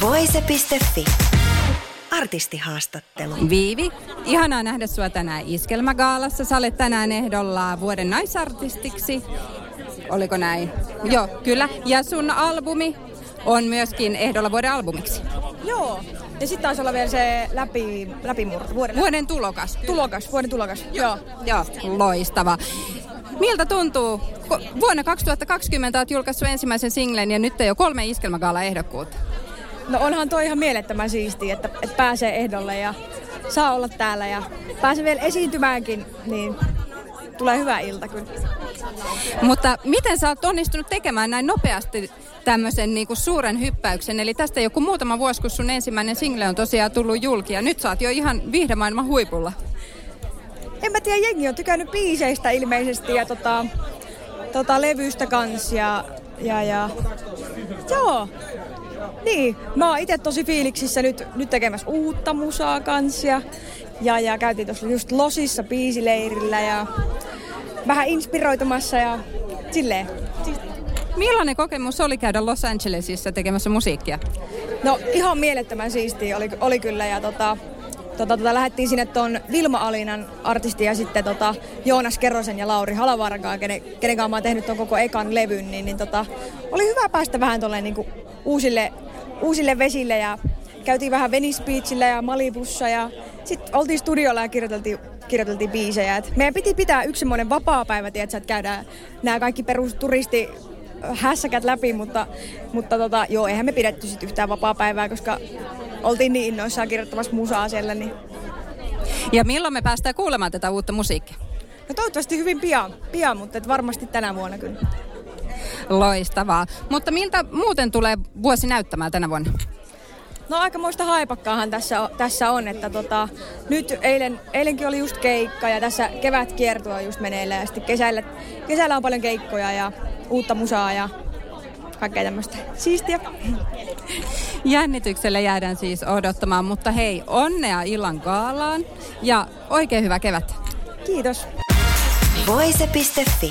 Voise.fi. Artistihaastattelu. Viivi, ihanaa nähdä sua tänään Iskelmägaalassa. Sä olet tänään ehdolla vuoden naisartistiksi. Oliko näin? Joo, kyllä. Ja sun albumi on myöskin ehdolla vuoden albumiksi. Joo. Ja sitten taisi olla vielä se läpi, läpimurto. Vuoden, Vuoden tulokas. tulokas, vuoden tulokas. Joo. Joo, loistava. Miltä tuntuu? Vuonna 2020 olet julkaissut ensimmäisen singlen ja nyt jo kolme iskelmägaala ehdokkuutta. No onhan toi ihan mielettömän siistiä, että, että pääsee ehdolle ja saa olla täällä ja pääsee vielä esiintymäänkin, niin tulee hyvä ilta kyllä. Mutta miten sä oot onnistunut tekemään näin nopeasti tämmöisen niinku suuren hyppäyksen? Eli tästä joku muutama vuosi, kun sun ensimmäinen single on tosiaan tullut julki ja nyt sä oot jo ihan viihdemaailman huipulla. En mä tiedä, jengi on tykännyt biiseistä ilmeisesti ja tota, tota levystä kans ja, ja, ja joo. Niin, mä oon itse tosi fiiliksissä nyt, nyt tekemässä uutta musaa kans ja, ja, ja käytiin tuossa just Losissa biisileirillä ja vähän inspiroitumassa ja silleen. Millainen kokemus oli käydä Los Angelesissa tekemässä musiikkia? No ihan mielettömän siistiä oli, oli kyllä ja tota, tota, tota, lähdettiin sinne tuon Vilma Alinan artisti ja sitten tota, Joonas Kerrosen ja Lauri Halavaaran kanssa, kenen, kenen kanssa mä oon tehnyt tuon koko ekan levyn, niin, niin tota, oli hyvä päästä vähän tolleen niinku uusille, uusille vesille ja käytiin vähän Venice Beachillä ja Malibussa ja sitten oltiin studiolla ja kirjoiteltiin, kirjoiteltiin biisejä. Et meidän piti pitää yksi semmoinen vapaa-päivä, tiedätkö, että käydään nämä kaikki perusturisti hässäkät läpi, mutta, mutta tota, joo, eihän me pidetty sit yhtään vapaa-päivää, koska oltiin niin innoissaan kirjoittamassa musaa siellä. Niin. Ja milloin me päästään kuulemaan tätä uutta musiikkia? No toivottavasti hyvin pian, pian mutta et varmasti tänä vuonna kyllä. Loistavaa. Mutta miltä muuten tulee vuosi näyttämään tänä vuonna? No aikamoista haipakkaahan tässä, tässä on, että tota, nyt eilen, eilenkin oli just keikka ja tässä kevätkierto on just meneillään ja sitten kesällä, kesällä on paljon keikkoja ja uutta musaa ja kaikkea tämmöistä siistiä. Jännityksellä jäädään siis odottamaan, mutta hei, onnea illan gaalaan ja oikein hyvää kevättä. Kiitos. Voise.fi.